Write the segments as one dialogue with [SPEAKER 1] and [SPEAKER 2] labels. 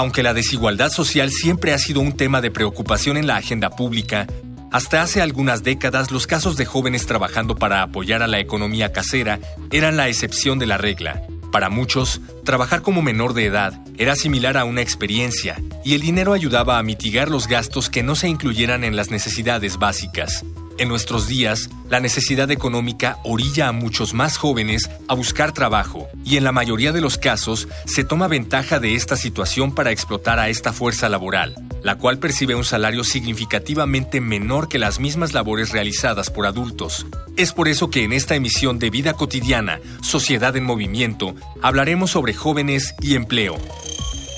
[SPEAKER 1] Aunque la desigualdad social siempre ha sido un tema de preocupación en la agenda pública, hasta hace algunas décadas los casos de jóvenes trabajando para apoyar a la economía casera eran la excepción de la regla. Para muchos, trabajar como menor de edad era similar a una experiencia y el dinero ayudaba a mitigar los gastos que no se incluyeran en las necesidades básicas. En nuestros días, la necesidad económica orilla a muchos más jóvenes a buscar trabajo y en la mayoría de los casos se toma ventaja de esta situación para explotar a esta fuerza laboral, la cual percibe un salario significativamente menor que las mismas labores realizadas por adultos. Es por eso que en esta emisión de Vida Cotidiana, Sociedad en Movimiento, hablaremos sobre jóvenes y empleo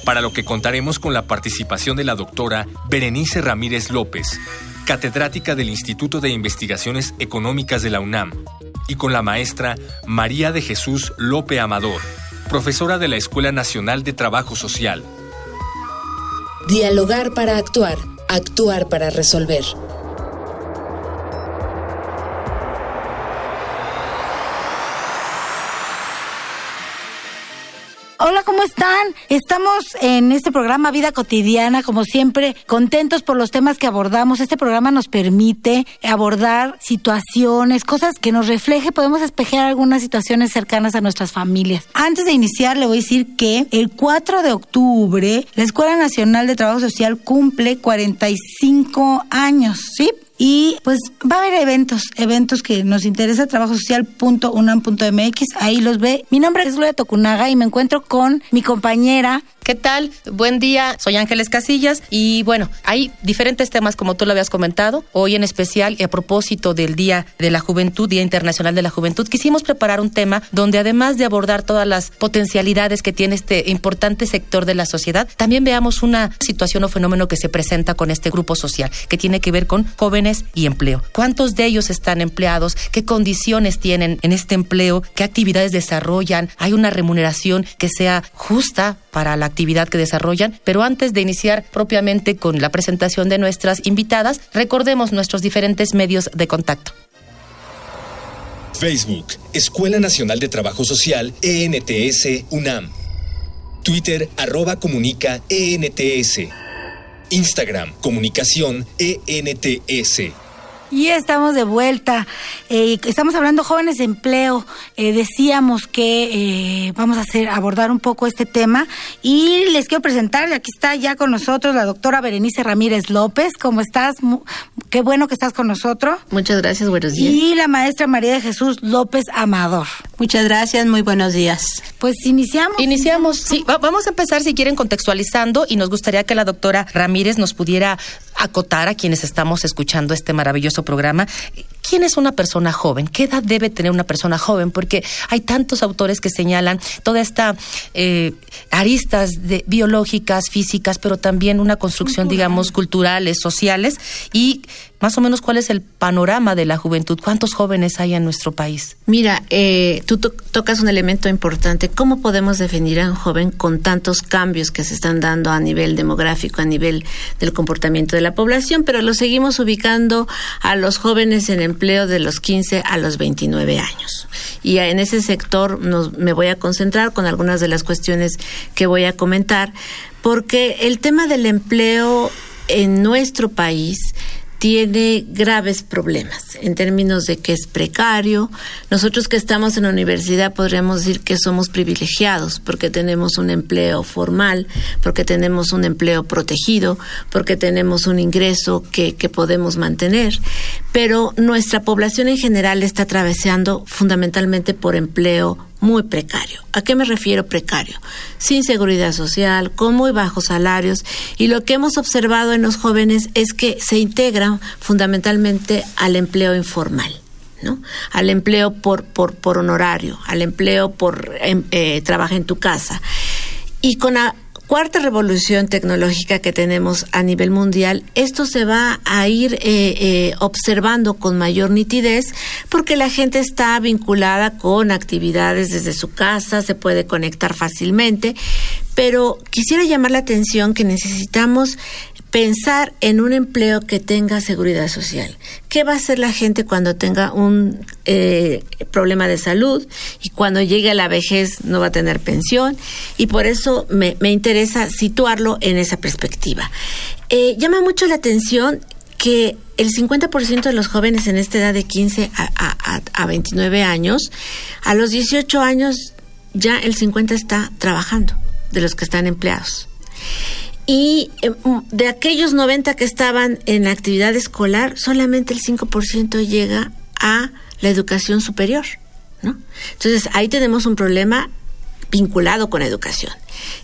[SPEAKER 1] para lo que contaremos con la participación de la doctora Berenice Ramírez López, catedrática del Instituto de Investigaciones Económicas de la UNAM, y con la maestra María de Jesús Lope Amador, profesora de la Escuela Nacional de Trabajo Social.
[SPEAKER 2] Dialogar para actuar, actuar para resolver.
[SPEAKER 3] ¿Cómo están? Estamos en este programa Vida Cotidiana, como siempre, contentos por los temas que abordamos. Este programa nos permite abordar situaciones, cosas que nos refleje, podemos espejear algunas situaciones cercanas a nuestras familias. Antes de iniciar, le voy a decir que el 4 de octubre, la Escuela Nacional de Trabajo Social cumple 45 años, ¿sí? Y pues va a haber eventos, eventos que nos interesa, trabajosocial.unam.mx, ahí los ve. Mi nombre es Gloria Tokunaga y me encuentro con mi compañera
[SPEAKER 4] ¿Qué tal? Buen día, soy Ángeles Casillas y bueno, hay diferentes temas como tú lo habías comentado. Hoy en especial, y a propósito del Día de la Juventud, Día Internacional de la Juventud, quisimos preparar un tema donde además de abordar todas las potencialidades que tiene este importante sector de la sociedad, también veamos una situación o fenómeno que se presenta con este grupo social, que tiene que ver con jóvenes y empleo. ¿Cuántos de ellos están empleados? ¿Qué condiciones tienen en este empleo? ¿Qué actividades desarrollan? ¿Hay una remuneración que sea justa para la actividad que desarrollan. Pero antes de iniciar propiamente con la presentación de nuestras invitadas, recordemos nuestros diferentes medios de contacto.
[SPEAKER 1] Facebook, Escuela Nacional de Trabajo Social, ENTS, UNAM. Twitter, arroba comunica, ENTS. Instagram, comunicación, ENTS.
[SPEAKER 3] Y estamos de vuelta. Eh, estamos hablando jóvenes de empleo. Eh, decíamos que eh, vamos a hacer abordar un poco este tema y les quiero presentar. Aquí está ya con nosotros la doctora Berenice Ramírez López. ¿Cómo estás? Qué bueno que estás con nosotros.
[SPEAKER 4] Muchas gracias. Buenos días.
[SPEAKER 3] Y la maestra María de Jesús López Amador.
[SPEAKER 5] Muchas gracias. Muy buenos días.
[SPEAKER 3] Pues iniciamos.
[SPEAKER 4] Iniciamos. Sí, vamos a empezar si quieren contextualizando y nos gustaría que la doctora Ramírez nos pudiera acotar a quienes estamos escuchando este maravilloso programa. ¿Quién es una persona joven? ¿Qué edad debe tener una persona joven? Porque hay tantos autores que señalan toda esta eh, aristas de, biológicas, físicas, pero también una construcción, digamos, culturales, sociales y más o menos cuál es el panorama de la juventud, cuántos jóvenes hay en nuestro país.
[SPEAKER 5] Mira, eh, tú tocas un elemento importante. ¿Cómo podemos definir a un joven con tantos cambios que se están dando a nivel demográfico, a nivel del comportamiento de la población? Pero lo seguimos ubicando a los jóvenes en empleo de los 15 a los 29 años. Y en ese sector nos, me voy a concentrar con algunas de las cuestiones que voy a comentar, porque el tema del empleo en nuestro país tiene graves problemas en términos de que es precario. Nosotros que estamos en la universidad podríamos decir que somos privilegiados porque tenemos un empleo formal, porque tenemos un empleo protegido, porque tenemos un ingreso que, que podemos mantener. Pero nuestra población en general está atravesando fundamentalmente por empleo muy precario. ¿A qué me refiero precario? Sin seguridad social, con muy bajos salarios y lo que hemos observado en los jóvenes es que se integran fundamentalmente al empleo informal. ¿no? al empleo por, por, por honorario, al empleo por em, eh, trabajo en tu casa. Y con, cuarta revolución tecnológica que tenemos a nivel mundial, esto se va a ir eh, eh, observando con mayor nitidez porque la gente está vinculada con actividades desde su casa, se puede conectar fácilmente, pero quisiera llamar la atención que necesitamos pensar en un empleo que tenga seguridad social. ¿Qué va a hacer la gente cuando tenga un eh, problema de salud y cuando llegue a la vejez no va a tener pensión? Y por eso me, interesa situarlo en esa perspectiva. Eh, llama mucho la atención que el 50% de los jóvenes en esta edad de 15 a, a 29 años, a los 18 años ya el 50 está trabajando, de los que están empleados y eh, mm, de aquellos 90 que estaban en actividad escolar, solamente el 5% llega a la educación superior, ¿no? Entonces, ahí tenemos un problema vinculado con educación.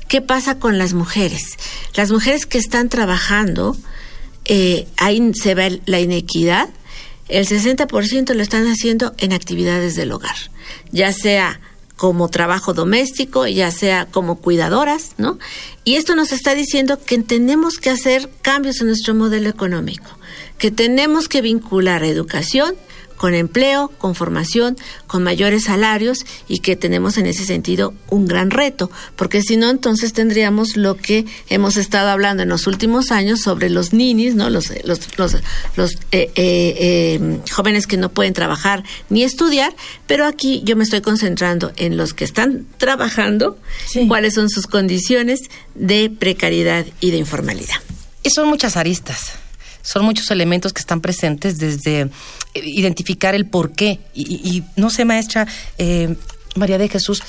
[SPEAKER 5] ¿Qué pasa con las mujeres? Las mujeres que están trabajando, eh, ahí se ve la inequidad, el 60% lo están haciendo en actividades del hogar, ya sea como trabajo doméstico, ya sea como cuidadoras, ¿no? Y esto nos está diciendo que tenemos que hacer cambios en nuestro modelo económico, que tenemos que vincular educación con empleo, con formación, con mayores salarios y que tenemos en ese sentido un gran reto, porque si no entonces tendríamos lo que hemos estado hablando en los últimos años sobre los ninis, ¿no? Los los los, los eh, eh, eh, jóvenes que no pueden trabajar ni estudiar, pero aquí yo me estoy concentrando en los que están trabajando, cuáles son sus condiciones de precariedad y de informalidad.
[SPEAKER 4] Y son muchas aristas son muchos elementos que están presentes desde eh, identificar el por qué. Y, no sé, maestra eh, María de Jesús,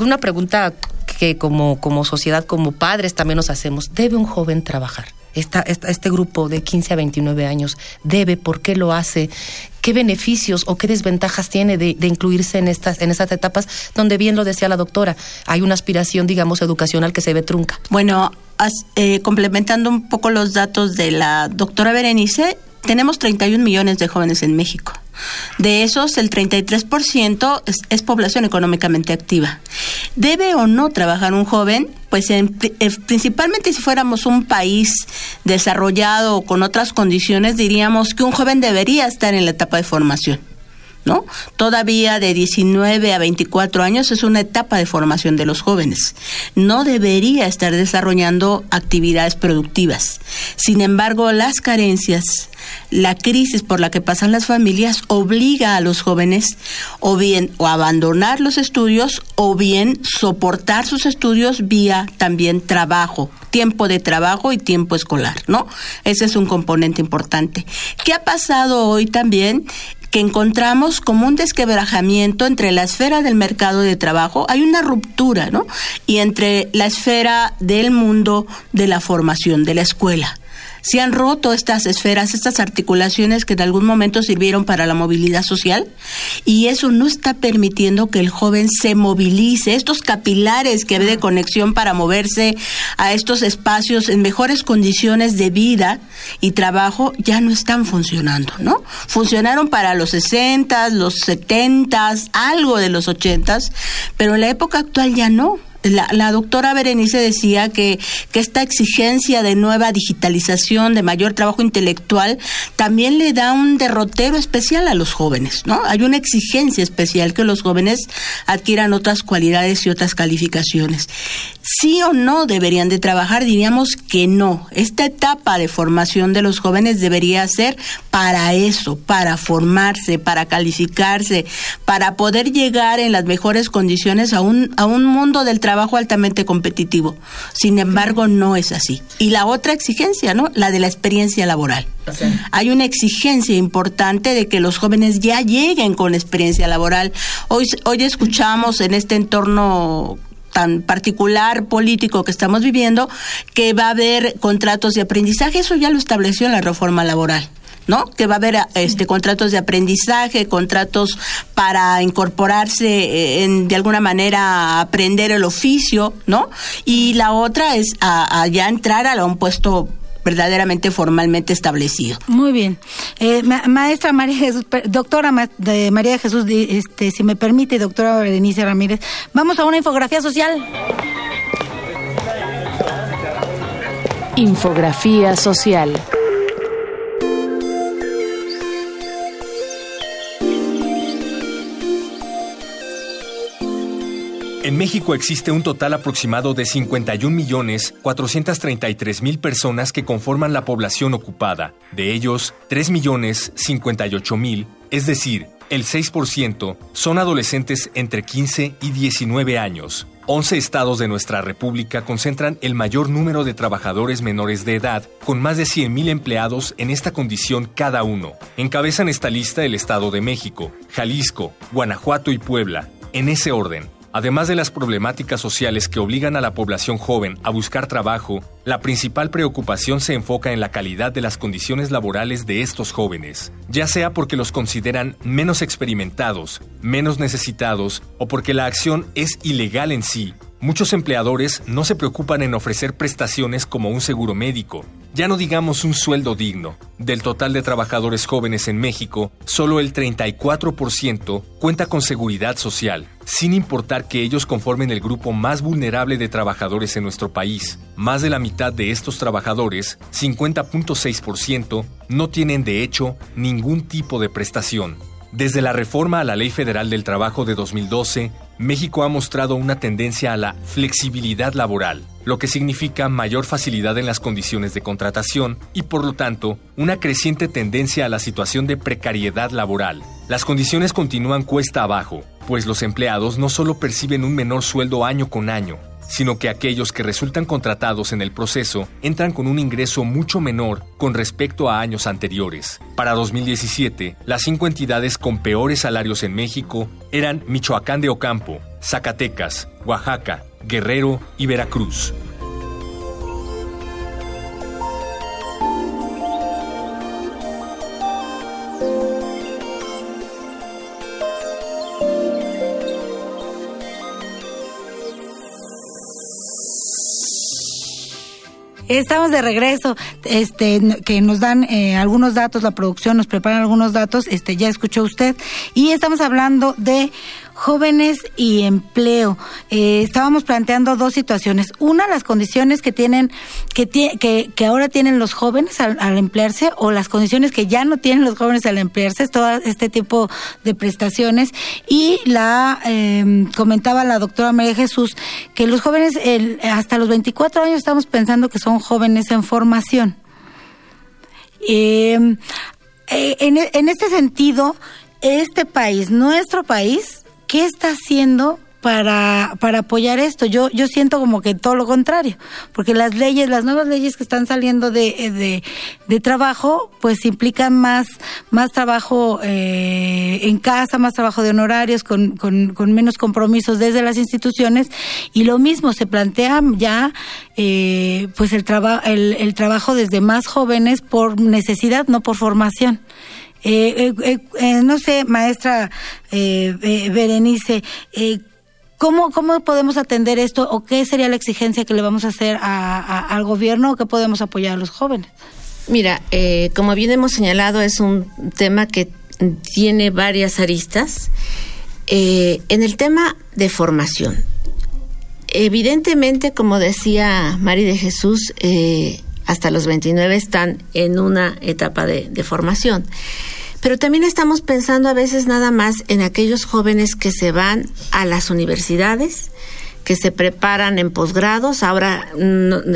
[SPEAKER 4] una pregunta que como, como sociedad, como padres también nos hacemos. ¿Debe un joven trabajar? Esta, este grupo de 15 a 29 años debe, ¿por qué lo hace? ¿Qué beneficios o qué desventajas tiene de, incluirse en estas, en estas etapas donde bien lo decía la doctora, hay una aspiración, digamos, educacional que se ve trunca?
[SPEAKER 6] Bueno, eh, complementando un poco los datos de la doctora Berenice, tenemos 31 millones de jóvenes en México. De esos, el 33% es, es, población económicamente activa. ¿Debe o no trabajar un joven? Pues en, eh, principalmente si fuéramos un país desarrollado o con otras condiciones, diríamos que un joven debería estar en la etapa de formación. ¿no? Todavía de 19 a 24 años es una etapa de formación de los jóvenes. No debería estar desarrollando actividades productivas. Sin embargo, las carencias, la crisis por la que pasan las familias obliga a los jóvenes o bien o abandonar los estudios o bien soportar sus estudios vía también trabajo, tiempo de trabajo y tiempo escolar, ¿no? Ese es un componente importante. ¿Qué ha pasado hoy también? que encontramos como un desquebrajamiento entre la esfera del mercado de trabajo, hay una ruptura, ¿no? Y entre la esfera del mundo de la formación, de la escuela se han roto estas esferas, estas articulaciones que en algún momento sirvieron para la movilidad social y eso no está permitiendo que el joven se movilice, estos capilares que ve de conexión para moverse a estos espacios en mejores condiciones de vida y trabajo ya no están funcionando, ¿no? Funcionaron para los 60, los 70, algo de los 80, pero en la época actual ya no la, doctora Berenice decía que, que esta exigencia de nueva digitalización, de mayor trabajo intelectual, también le da un derrotero especial a los jóvenes, ¿no? Hay una exigencia especial que los jóvenes adquieran otras cualidades y otras calificaciones. Sí o no deberían de trabajar, diríamos que no. Esta etapa de formación de los jóvenes debería ser para eso, para formarse, para calificarse, para poder llegar en las mejores condiciones a un, a un mundo del trabajo trabajo altamente competitivo. Sin embargo, no es así. Y la otra exigencia, ¿no? La de la experiencia laboral. Hay una exigencia importante de que los jóvenes ya lleguen con experiencia laboral. Hoy, hoy escuchamos en este entorno tan particular político que estamos viviendo que va a haber contratos de aprendizaje. Eso ya lo estableció la reforma laboral. ¿No? Que va a haber este contratos de aprendizaje, contratos para incorporarse eh, en de alguna manera aprender el oficio, ¿no? Y la otra es a, ya entrar a un puesto verdaderamente formalmente establecido.
[SPEAKER 3] Muy bien. Eh, maestra María Jesús, doctora de María Jesús, este, si me permite, doctora Berenice Ramírez, vamos a una infografía social.
[SPEAKER 7] Infografía social.
[SPEAKER 1] En México existe un total aproximado de 51.433.000 personas que conforman la población ocupada. De ellos, 3.058.000, es decir, el 6%, son adolescentes entre 15 y 19 años. 11 estados de nuestra República concentran el mayor número de trabajadores menores de edad, con más de 100.000 empleados en esta condición cada uno. Encabezan esta lista el Estado de México, Jalisco, Guanajuato y Puebla, en ese orden. Además de las problemáticas sociales que obligan a la población joven a buscar trabajo, la principal preocupación se enfoca en la calidad de las condiciones laborales de estos jóvenes, ya sea porque los consideran menos experimentados, menos necesitados o porque la acción es ilegal en sí. Muchos empleadores no se preocupan en ofrecer prestaciones como un seguro médico, ya no digamos un sueldo digno. Del total de trabajadores jóvenes en México, solo el 34% cuenta con seguridad social, sin importar que ellos conformen el grupo más vulnerable de trabajadores en nuestro país. Más de la mitad de estos trabajadores, 50.6%, no tienen de hecho ningún tipo de prestación. Desde la reforma a la Ley Federal del Trabajo de 2012, México ha mostrado una tendencia a la flexibilidad laboral, lo que significa mayor facilidad en las condiciones de contratación y, por lo tanto, una creciente tendencia a la situación de precariedad laboral. Las condiciones continúan cuesta abajo, pues los empleados no solo perciben un menor sueldo año con año, sino que aquellos que resultan contratados en el proceso entran con un ingreso mucho menor con respecto a años anteriores. Para 2017, las cinco entidades con peores salarios en México eran Michoacán de Ocampo, Zacatecas, Oaxaca, Guerrero y Veracruz.
[SPEAKER 3] Estamos de regreso, este, que nos dan eh, algunos datos, la producción nos preparan algunos datos, este, ya escuchó usted, y estamos hablando de jóvenes y empleo. Eh, estábamos planteando dos situaciones. Una, las condiciones que tienen, que, que, que ahora tienen los jóvenes al, emplearse o las condiciones que ya no tienen los jóvenes al emplearse, todo este tipo de prestaciones. Y la em, comentaba la doctora María Jesús que los jóvenes hasta los 24 años estamos pensando que son jóvenes en formación. Em, eh, en, en este sentido, este país, nuestro país, ¿qué está haciendo para, para apoyar esto. Yo, yo siento como que todo lo contrario, porque las leyes, las nuevas leyes que están saliendo de, de, trabajo, pues implican más, más trabajo eh, en casa, más trabajo de honorarios, con, con, con, menos compromisos desde las instituciones, y lo mismo se plantea ya eh, pues el, traba, el, el trabajo desde más jóvenes por necesidad, no por formación. Eh, eh, eh, no sé, maestra Berenice, ¿cómo, ¿cómo podemos atender esto o qué sería la exigencia que le vamos a hacer al gobierno o qué podemos apoyar a los jóvenes?
[SPEAKER 5] Mira, como bien hemos señalado, es un tema que tiene varias aristas. en el tema de formación, evidentemente, como decía Mari de Jesús, hasta los 29 están en una etapa de, de formación. Pero también estamos pensando a veces nada más en aquellos jóvenes que se van a las universidades, que se preparan en posgrados, ahora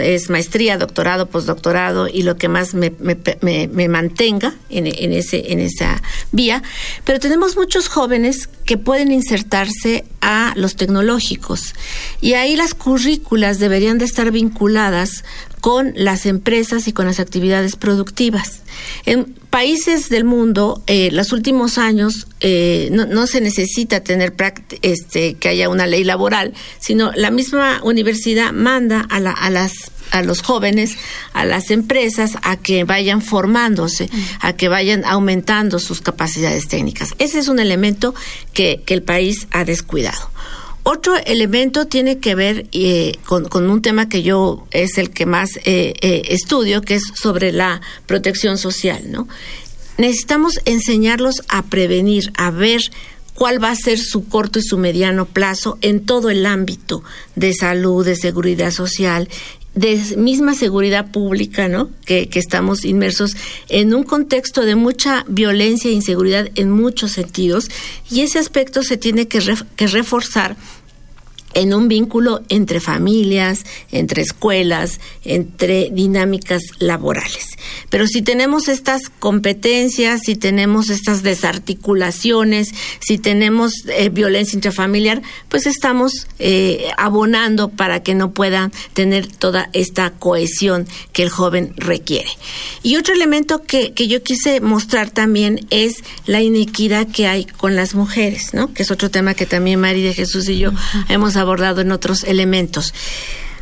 [SPEAKER 5] es maestría, doctorado, postdoctorado y lo que más me, me, mantenga en, en, ese, en esa vía. Pero tenemos muchos jóvenes que pueden insertarse a los tecnológicos y ahí las currículas deberían de estar vinculadas con las empresas y con las actividades productivas. En países del mundo, eh, los últimos años, eh, no, se necesita tener este, que haya una ley laboral, sino la misma universidad manda a, la, a las a los jóvenes, a las empresas, a que vayan formándose, a que vayan aumentando sus capacidades técnicas. Ese es un elemento que el país ha descuidado. Otro elemento tiene que ver eh, con, un tema que yo es el que más eh, eh, estudio, que es sobre la protección social, ¿no? Necesitamos enseñarlos a prevenir, a ver cuál va a ser su corto y su mediano plazo en todo el ámbito de salud, de seguridad social de misma seguridad pública, ¿no? Que, que, estamos inmersos en un contexto de mucha violencia e inseguridad en muchos sentidos y ese aspecto se tiene que, que reforzar en un vínculo entre familias, entre escuelas, entre dinámicas laborales. Pero si tenemos estas competencias, si tenemos estas desarticulaciones, si tenemos eh, violencia intrafamiliar, pues estamos eh, abonando para que no puedan tener toda esta cohesión que el joven requiere. Y otro elemento que, que yo quise mostrar también es la inequidad que hay con las mujeres, ¿no? Que es otro tema que también María de Jesús y yo hemos abordado en otros elementos.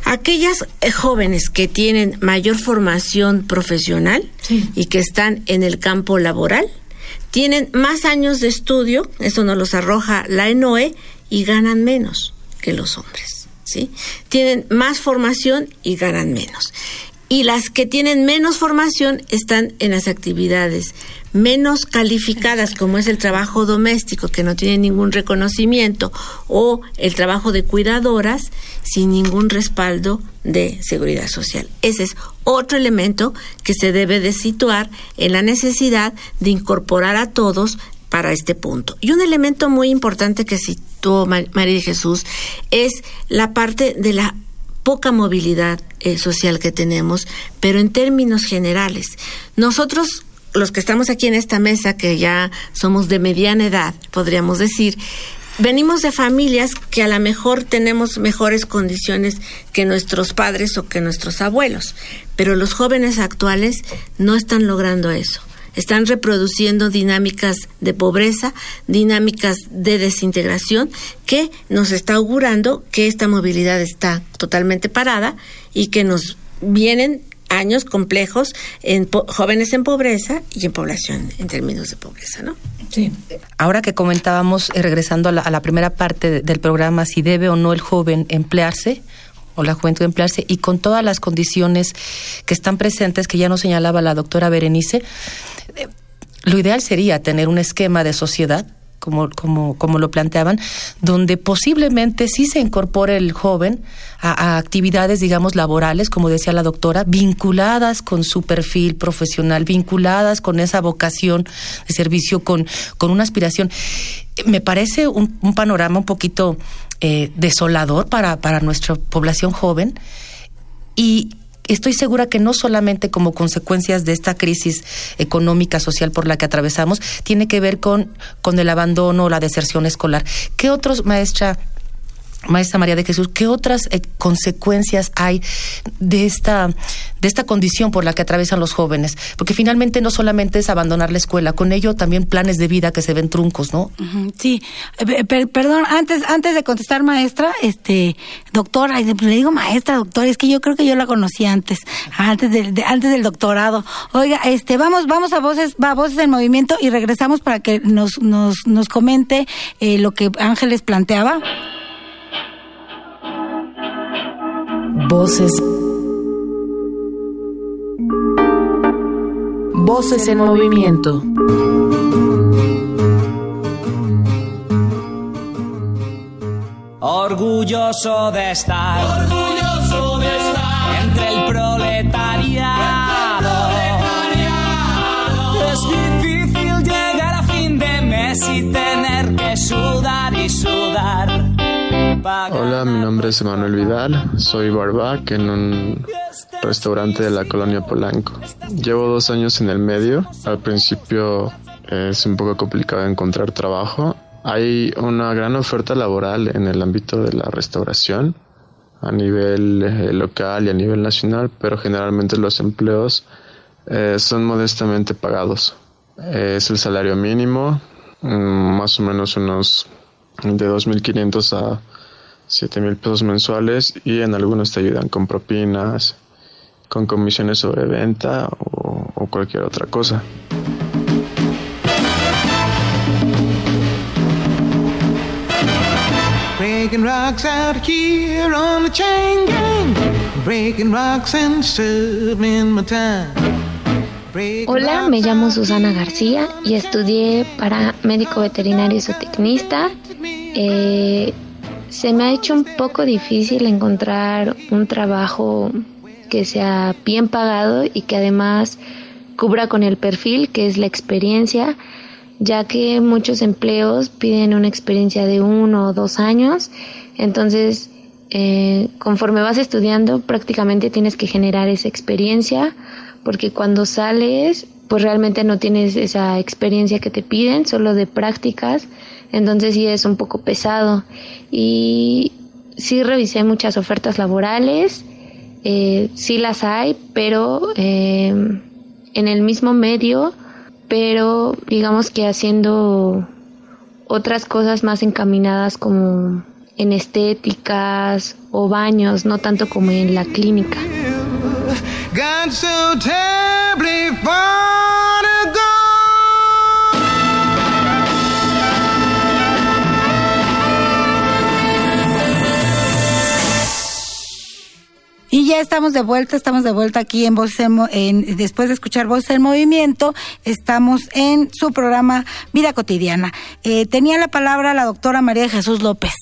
[SPEAKER 5] Aquellas eh, jóvenes que tienen mayor formación profesional y que están en el campo laboral tienen más años de estudio, eso nos los arroja la ENOE, y ganan menos que los hombres. ¿sí? Tienen más formación y ganan menos y las que tienen menos formación están en las actividades menos calificadas, como es el trabajo doméstico, que no tiene ningún reconocimiento, o el trabajo de cuidadoras, sin ningún respaldo de seguridad social. Ese es otro elemento que se debe de situar en la necesidad de incorporar a todos para este punto. Y un elemento muy importante que citó María Jesús es la parte de la poca movilidad eh, social que tenemos, pero en términos generales, nosotros los que estamos aquí en esta mesa, que ya somos de mediana edad, podríamos decir, venimos de familias que a lo mejor tenemos mejores condiciones que nuestros padres o que nuestros abuelos, pero los jóvenes actuales no están logrando eso están reproduciendo dinámicas de pobreza, dinámicas de desintegración, que nos está augurando que esta movilidad está totalmente parada y que nos vienen años complejos en jóvenes en pobreza y en población en términos de pobreza, ¿no?
[SPEAKER 4] Sí. Ahora que comentábamos, eh, regresando a la, primera parte del programa, si debe o no el joven emplearse, o la juventud emplearse y con todas las condiciones que están presentes, que ya nos señalaba la doctora Berenice, lo ideal sería tener un esquema de sociedad como, como, como lo planteaban, donde posiblemente sí se incorpore el joven a, actividades, digamos, laborales, como decía la doctora, vinculadas con su perfil profesional, vinculadas con esa vocación de servicio, con, con una aspiración. Me parece un, un panorama un poquito eh, desolador para, para nuestra población joven y estoy segura que no solamente como consecuencias de esta crisis económica, social por la que atravesamos, tiene que ver con, con el abandono o la deserción escolar. ¿Qué otros, maestra, Maestra María de Jesús, ¿qué otras eh, consecuencias hay de esta, de esta condición por la que atraviesan los jóvenes? Porque finalmente no solamente es abandonar la escuela, con ello también planes de vida que se ven truncos, ¿no?
[SPEAKER 3] Sí, eh, perdón, antes, antes de contestar, maestra, este, doctora, le digo maestra, doctora, es que yo creo que yo la conocí antes, antes del, antes del doctorado. Oiga, este, vamos, vamos a voces, va a voces del movimiento y regresamos para que nos, nos, nos comente eh, lo que Ángeles planteaba.
[SPEAKER 7] Voces. Voces en movimiento.
[SPEAKER 8] Orgulloso de estar.
[SPEAKER 9] Orgulloso
[SPEAKER 10] Mi nombre es Emanuel Vidal, soy barback en un restaurante de la colonia Polanco. Llevo dos años en el medio, al principio es un poco complicado encontrar trabajo. Hay una gran oferta laboral en el ámbito de la restauración a nivel eh, local y a nivel nacional, pero generalmente los empleos eh, son modestamente pagados. es el salario mínimo, mm, más o menos unos de 2.500 a 7 mil pesos mensuales y en algunos te ayudan con propinas, con comisiones sobre venta o, o cualquier otra cosa.
[SPEAKER 11] Breaking rocks out here on the chain gang. Breaking rocks and serving my time.
[SPEAKER 12] Hola, me llamo Susana García y estudié para médico veterinario y zootecnista. Eh, se me ha hecho un poco difícil encontrar un trabajo que sea bien pagado y que además cubra con el perfil, que es la experiencia, ya que muchos empleos piden una experiencia de uno o dos años. Entonces, eh, conforme vas estudiando, prácticamente tienes que generar esa experiencia, porque cuando sales, pues realmente no tienes esa experiencia que te piden, solo de prácticas, entonces sí es un poco pesado. Y sí revisé muchas ofertas laborales, eh, sí las hay, pero eh, en el mismo medio, pero digamos que haciendo otras cosas más encaminadas como en estéticas o baños, no tanto como en la clínica.
[SPEAKER 3] Ya estamos de vuelta, estamos de vuelta aquí en Voz en, después de escuchar Voz en Movimiento, estamos en su programa Vida Cotidiana. Eh, tenía la palabra la doctora María Jesús López.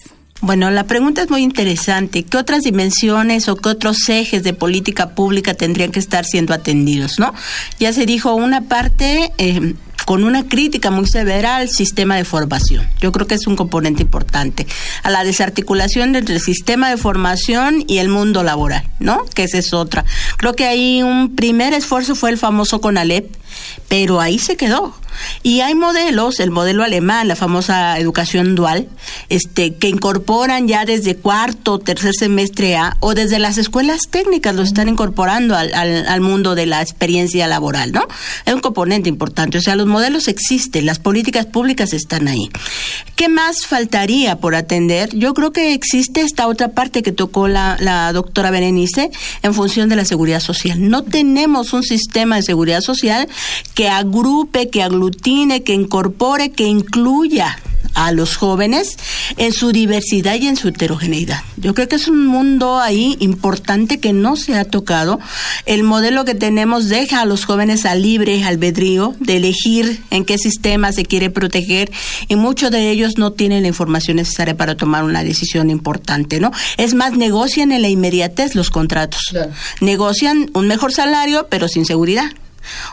[SPEAKER 6] Bueno, la pregunta es muy interesante. ¿Qué otras dimensiones o qué otros ejes de política pública tendrían que estar siendo atendidos, no? Ya se dijo una parte eh, con una crítica muy severa al sistema de formación. Yo creo que es un componente importante. A la desarticulación entre el sistema de formación y el mundo laboral, ¿no? Que esa es otra. Creo que ahí un primer esfuerzo fue el famoso CONALEP, pero ahí se quedó. Y hay modelos, el modelo alemán, la famosa educación dual, este, que incorporan ya desde cuarto, tercer semestre A, o desde las escuelas técnicas lo están incorporando al, al, mundo de la experiencia laboral, ¿no? Es un componente importante. O sea, los modelos existen, las políticas públicas están ahí. ¿Qué más faltaría por atender? Yo creo que existe esta otra parte que tocó la, la doctora Berenice en función de la seguridad social. No tenemos un sistema de seguridad social que agrupe, que aglutine que incorpore, que incluya a los jóvenes en su diversidad y en su heterogeneidad. Yo creo que es un mundo ahí importante que no se ha tocado. El modelo que tenemos deja a los jóvenes a libre albedrío de elegir en qué sistema se quiere proteger y muchos de ellos no tienen la información necesaria para tomar una decisión importante, ¿no? Es más, negocian en la inmediatez los contratos. Negocian un mejor salario, pero sin seguridad.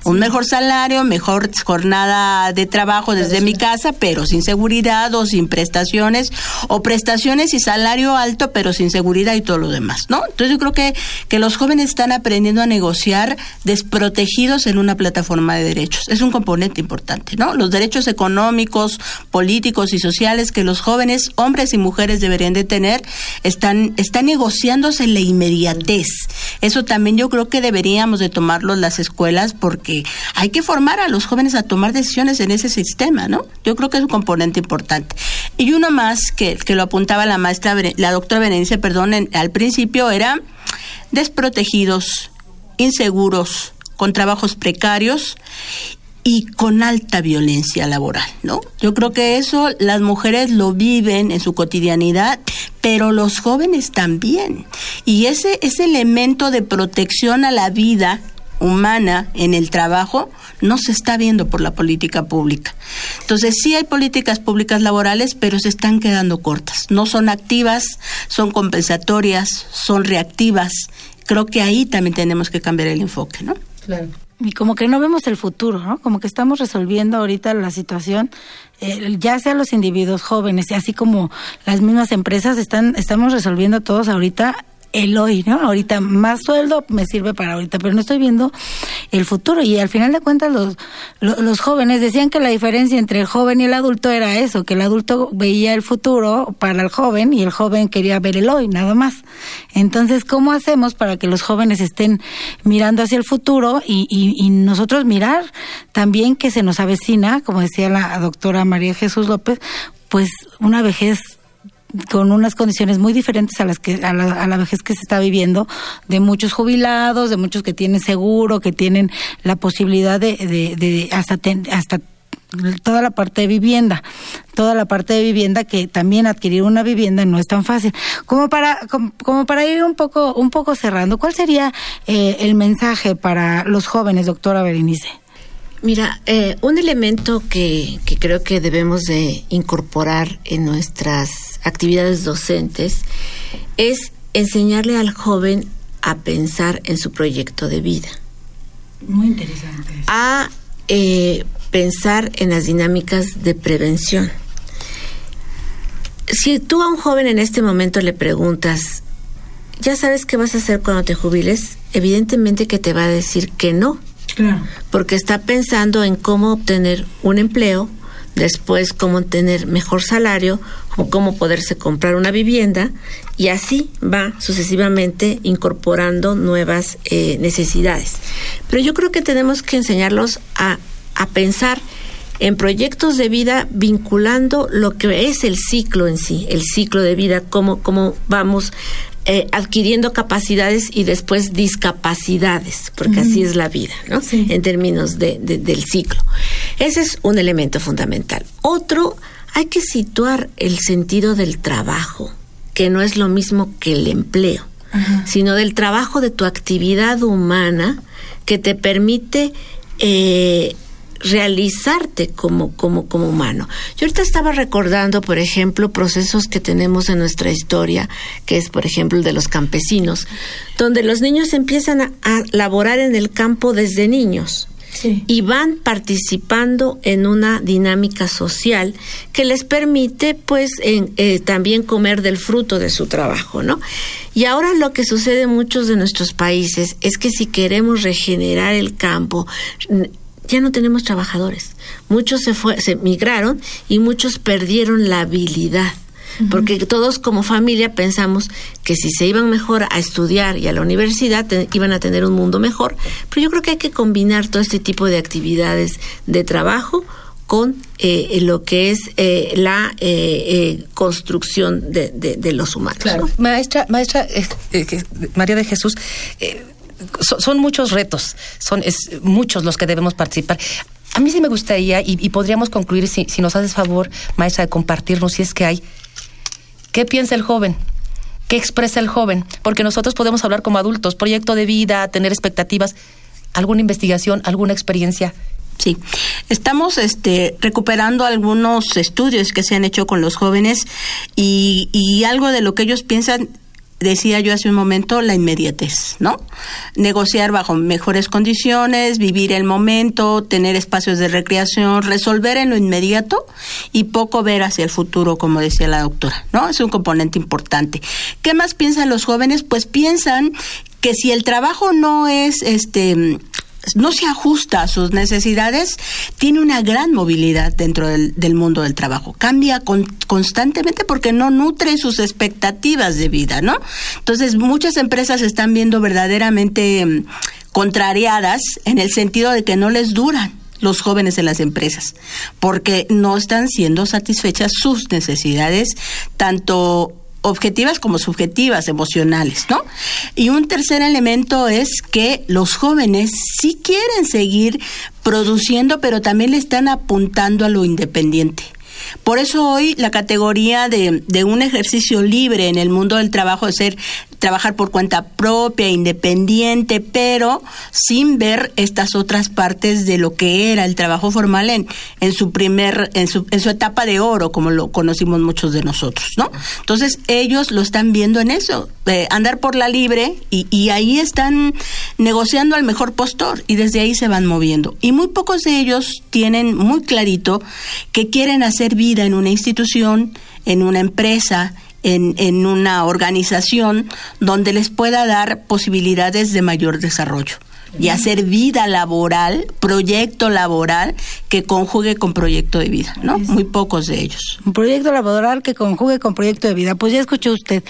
[SPEAKER 6] Un mejor salario, mejor jornada de trabajo desde mi casa, pero sin seguridad o sin prestaciones, o prestaciones y salario alto, pero sin seguridad y todo lo demás, ¿no? Entonces yo creo que, que los jóvenes están aprendiendo a negociar desprotegidos en una plataforma de derechos. Es un componente importante, ¿no? Los derechos económicos, políticos y sociales que los jóvenes, hombres y mujeres deberían de tener, están, están negociándose en la inmediatez. Eso también yo creo que deberíamos de tomarlo las escuelas porque hay que formar a los jóvenes a tomar decisiones en ese sistema, ¿no? Yo creo que es un componente importante. Y uno más que, que lo apuntaba la maestra, la doctora Berenice, perdón, al principio era desprotegidos, inseguros, con trabajos precarios y con alta violencia laboral, ¿no? Yo creo que eso las mujeres lo viven en su cotidianidad, pero los jóvenes también. Y ese, ese elemento de protección a la vida humana en el trabajo no se está viendo por la política pública. Entonces sí hay políticas públicas laborales, pero se están quedando cortas. No son activas, son compensatorias, son reactivas. Creo que ahí también tenemos que cambiar el enfoque, ¿no?
[SPEAKER 3] Claro. Y como que no vemos el futuro, ¿no? Como que estamos resolviendo ahorita la situación, eh, ya sea los individuos jóvenes, así como las mismas empresas, están, estamos resolviendo todos ahorita el hoy, ¿no? Ahorita más sueldo me sirve para ahorita, pero no estoy viendo el futuro. Y al final de cuentas los, los, jóvenes decían que la diferencia entre el joven y el adulto era eso, que el adulto veía el futuro para el joven y el joven quería ver el hoy, nada más. Entonces, ¿cómo hacemos para que los jóvenes estén mirando hacia el futuro y, y, y nosotros mirar también que se nos avecina, como decía la doctora María Jesús López, pues una vejez con unas condiciones muy diferentes a las que a la, a la, vejez que se está viviendo de muchos jubilados de muchos que tienen seguro que tienen la posibilidad de, de, de hasta hasta toda la parte de vivienda, toda la parte de vivienda que también adquirir una vivienda no es tan fácil. Como para como para ir un poco un poco cerrando, ¿cuál sería eh, el mensaje para los jóvenes, doctora Berenice?
[SPEAKER 5] Mira, eh, un elemento que, que, creo que debemos de incorporar en nuestras actividades docentes es enseñarle al joven a pensar en su proyecto de vida.
[SPEAKER 3] Muy interesante.
[SPEAKER 5] A eh, pensar en las dinámicas de prevención. Si tú a un joven en este momento le preguntas, ¿ya sabes qué vas a hacer cuando te jubiles? Evidentemente que te va a decir que no.
[SPEAKER 3] Claro.
[SPEAKER 5] Porque está pensando en cómo obtener un empleo, después cómo tener mejor salario o cómo poderse comprar una vivienda y así va sucesivamente incorporando nuevas eh, necesidades. Pero yo creo que tenemos que enseñarlos a, a pensar en proyectos de vida vinculando lo que es el ciclo en sí, el ciclo de vida, cómo, cómo vamos eh, adquiriendo capacidades y después discapacidades, porque así es la vida, ¿no? En términos de, del ciclo. Ese es un elemento fundamental. Otro, hay que situar el sentido del trabajo, que no es lo mismo que el empleo, sino del trabajo de tu actividad humana que te permite eh, realizarte como, como, como humano. Yo ahorita estaba recordando, por ejemplo, procesos que tenemos en nuestra historia, que es, por ejemplo, el de los campesinos, donde los niños empiezan a, laborar en el campo desde niños. Y van participando en una dinámica social que les permite pues eh, también comer del fruto de su trabajo, ¿no? Y ahora lo que sucede en muchos de nuestros países es que si queremos regenerar el campo, ya no tenemos trabajadores. Muchos se, fue, se migraron y muchos perdieron la habilidad. Porque todos como familia pensamos que si se iban mejor a estudiar y a la universidad iban a tener un mundo mejor. Pero yo creo que hay que combinar todo este tipo de actividades de trabajo con eh, lo que es eh, la eh, construcción de, de, los humanos.
[SPEAKER 4] Claro. Maestra, maestra María de Jesús, son, muchos retos, son muchos los que debemos participar. A mí sí me gustaría, y, podríamos concluir, si, si, nos haces favor, maestra, de compartirnos si es que hay, ¿qué piensa el joven? ¿Qué expresa el joven? Porque nosotros podemos hablar como adultos, proyecto de vida, tener expectativas, alguna investigación, alguna experiencia.
[SPEAKER 6] Sí, estamos este, recuperando algunos estudios que se han hecho con los jóvenes y, y algo de lo que ellos piensan decía yo hace un momento, la inmediatez, ¿no? Negociar bajo mejores condiciones, vivir el momento, tener espacios de recreación, resolver en lo inmediato y poco ver hacia el futuro, como decía la doctora, ¿no? Es un componente importante. ¿Qué más piensan los jóvenes? Pues piensan que si el trabajo no es este no se ajusta a sus necesidades, tiene una gran movilidad dentro del, mundo del trabajo. Cambia constantemente porque no nutre sus expectativas de vida, ¿no? Entonces, muchas empresas están viendo verdaderamente mm, contrariadas en el sentido de que no les duran los jóvenes en las empresas, porque no están siendo satisfechas sus necesidades, tanto objetivas como subjetivas, emocionales, ¿no? Y un tercer elemento es que los jóvenes sí quieren seguir produciendo, pero también le están apuntando a lo independiente. Por eso hoy la categoría de, de, un ejercicio libre en el mundo del trabajo es ser trabajar por cuenta propia, independiente, pero sin ver estas otras partes de lo que era el trabajo formal en, en su primer, en su, en su etapa de oro, como lo conocimos muchos de nosotros, ¿no? Entonces ellos lo están viendo en eso, andar por la libre y, y ahí están negociando al mejor postor y desde ahí se van moviendo. Y muy pocos de ellos tienen muy clarito que quieren hacer vida en una institución, en una empresa, en, en una organización donde les pueda dar posibilidades de mayor desarrollo y hacer vida laboral, proyecto laboral que conjugue con proyecto de vida, ¿no? Muy pocos de ellos.
[SPEAKER 3] Un proyecto laboral que conjugue con proyecto de vida. Pues ya escuchó usted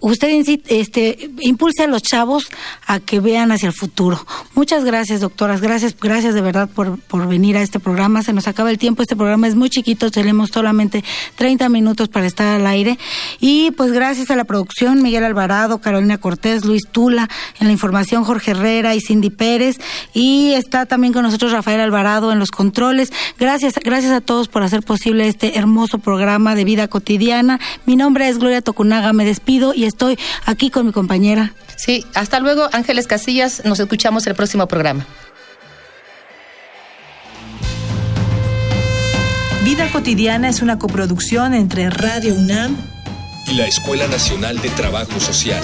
[SPEAKER 3] usted este, impulse a los chavos a que vean hacia el futuro. Muchas gracias, doctoras. Gracias, gracias de verdad por, por venir a este programa. Se nos acaba el tiempo. Este programa es muy chiquito. Tenemos solamente 30 minutos para estar al aire. Y pues gracias a la producción, Miguel Alvarado, Carolina Cortés, Luis Tula, en la información Jorge Herrera y Cindy Pérez. Y está también con nosotros Rafael Alvarado en los controles. Gracias, gracias a todos por hacer posible este hermoso programa de vida cotidiana. Mi nombre es Gloria Tocunaga. Me despido y estoy aquí con mi compañera.
[SPEAKER 4] Sí, hasta luego, Ángeles Casillas. Nos escuchamos el próximo programa.
[SPEAKER 2] Vida cotidiana es una coproducción entre Radio UNAM
[SPEAKER 1] y la Escuela Nacional de Trabajo Social.